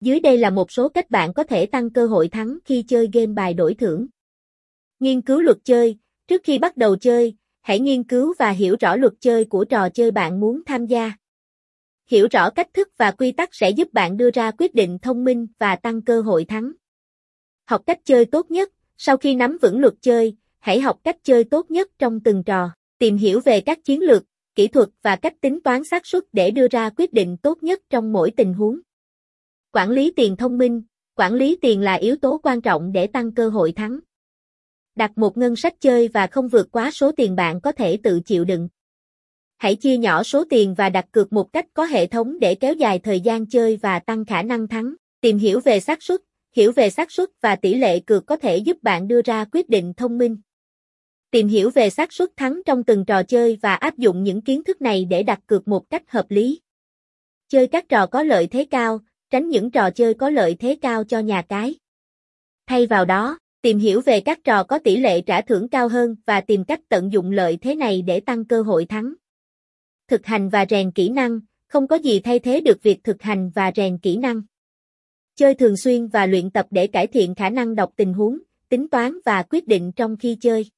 Dưới đây là một số cách bạn có thể tăng cơ hội thắng khi chơi game bài đổi thưởng. Nghiên cứu luật chơi, trước khi bắt đầu chơi, hãy nghiên cứu và hiểu rõ luật chơi của trò chơi bạn muốn tham gia. Hiểu rõ cách thức và quy tắc sẽ giúp bạn đưa ra quyết định thông minh và tăng cơ hội thắng. Học cách chơi tốt nhất, sau khi nắm vững luật chơi, hãy học cách chơi tốt nhất trong từng trò, tìm hiểu về các chiến lược, kỹ thuật và cách tính toán xác suất để đưa ra quyết định tốt nhất trong mỗi tình huống. Quản lý tiền thông minh, quản lý tiền là yếu tố quan trọng để tăng cơ hội thắng. Đặt một ngân sách chơi và không vượt quá số tiền bạn có thể tự chịu đựng. Hãy chia nhỏ số tiền và đặt cược một cách có hệ thống để kéo dài thời gian chơi và tăng khả năng thắng. Tìm hiểu về xác suất, hiểu về xác suất và tỷ lệ cược có thể giúp bạn đưa ra quyết định thông minh. Tìm hiểu về xác suất thắng trong từng trò chơi và áp dụng những kiến thức này để đặt cược một cách hợp lý. Chơi các trò có lợi thế cao, tránh những trò chơi có lợi thế cao cho nhà cái. Thay vào đó, tìm hiểu về các trò có tỷ lệ trả thưởng cao hơn và tìm cách tận dụng lợi thế này để tăng cơ hội thắng. Thực hành và rèn kỹ năng, không có gì thay thế được việc thực hành và rèn kỹ năng. Chơi thường xuyên và luyện tập để cải thiện khả năng đọc tình huống, tính toán và quyết định trong khi chơi.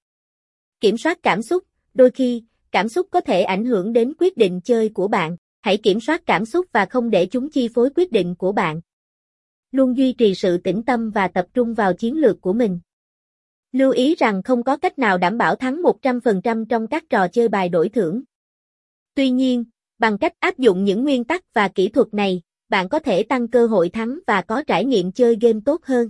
Kiểm soát cảm xúc, đôi khi, cảm xúc có thể ảnh hưởng đến quyết định chơi của bạn. Hãy kiểm soát cảm xúc và không để chúng chi phối quyết định của bạn. Luôn duy trì sự tĩnh tâm và tập trung vào chiến lược của mình. Lưu ý rằng không có cách nào đảm bảo thắng 100% trong các trò chơi bài đổi thưởng. Tuy nhiên, bằng cách áp dụng những nguyên tắc và kỹ thuật này, bạn có thể tăng cơ hội thắng và có trải nghiệm chơi game tốt hơn.